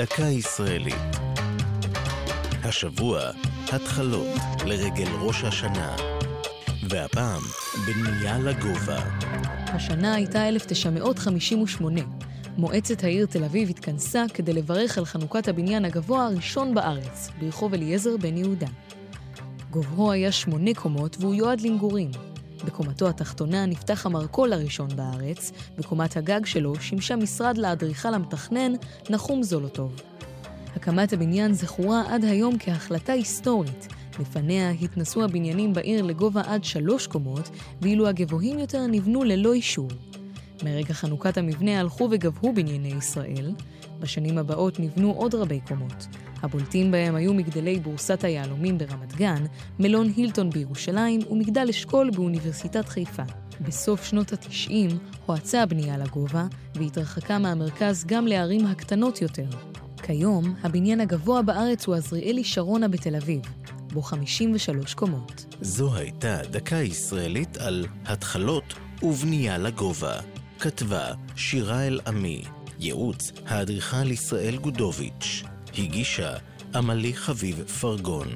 דקה ישראלית. השבוע, התחלות לרגל ראש השנה. והפעם, בנייה לגובה. השנה הייתה 1958. מועצת העיר תל אביב התכנסה כדי לברך על חנוכת הבניין הגבוה הראשון בארץ, ברחוב אליעזר בן יהודה. גובהו היה שמונה קומות והוא יועד למגורים. בקומתו התחתונה נפתח המרכול הראשון בארץ, וקומת הגג שלו שימשה משרד לאדריכל המתכנן נחום זולוטוב. הקמת הבניין זכורה עד היום כהחלטה היסטורית. לפניה התנסו הבניינים בעיר לגובה עד שלוש קומות, ואילו הגבוהים יותר נבנו ללא אישור. מרגע חנוכת המבנה הלכו וגבהו בנייני ישראל. בשנים הבאות נבנו עוד רבי קומות. הבולטים בהם היו מגדלי בורסת היהלומים ברמת גן, מלון הילטון בירושלים ומגדל אשכול באוניברסיטת חיפה. בסוף שנות ה-90 הואצה הבנייה לגובה והתרחקה מהמרכז גם לערים הקטנות יותר. כיום, הבניין הגבוה בארץ הוא עזריאלי שרונה בתל אביב, בו 53 קומות. זו הייתה דקה ישראלית על התחלות ובנייה לגובה. כתבה שירה אל-עמי, ייעוץ האדריכל ישראל גודוביץ', הגישה עמלי חביב פרגון.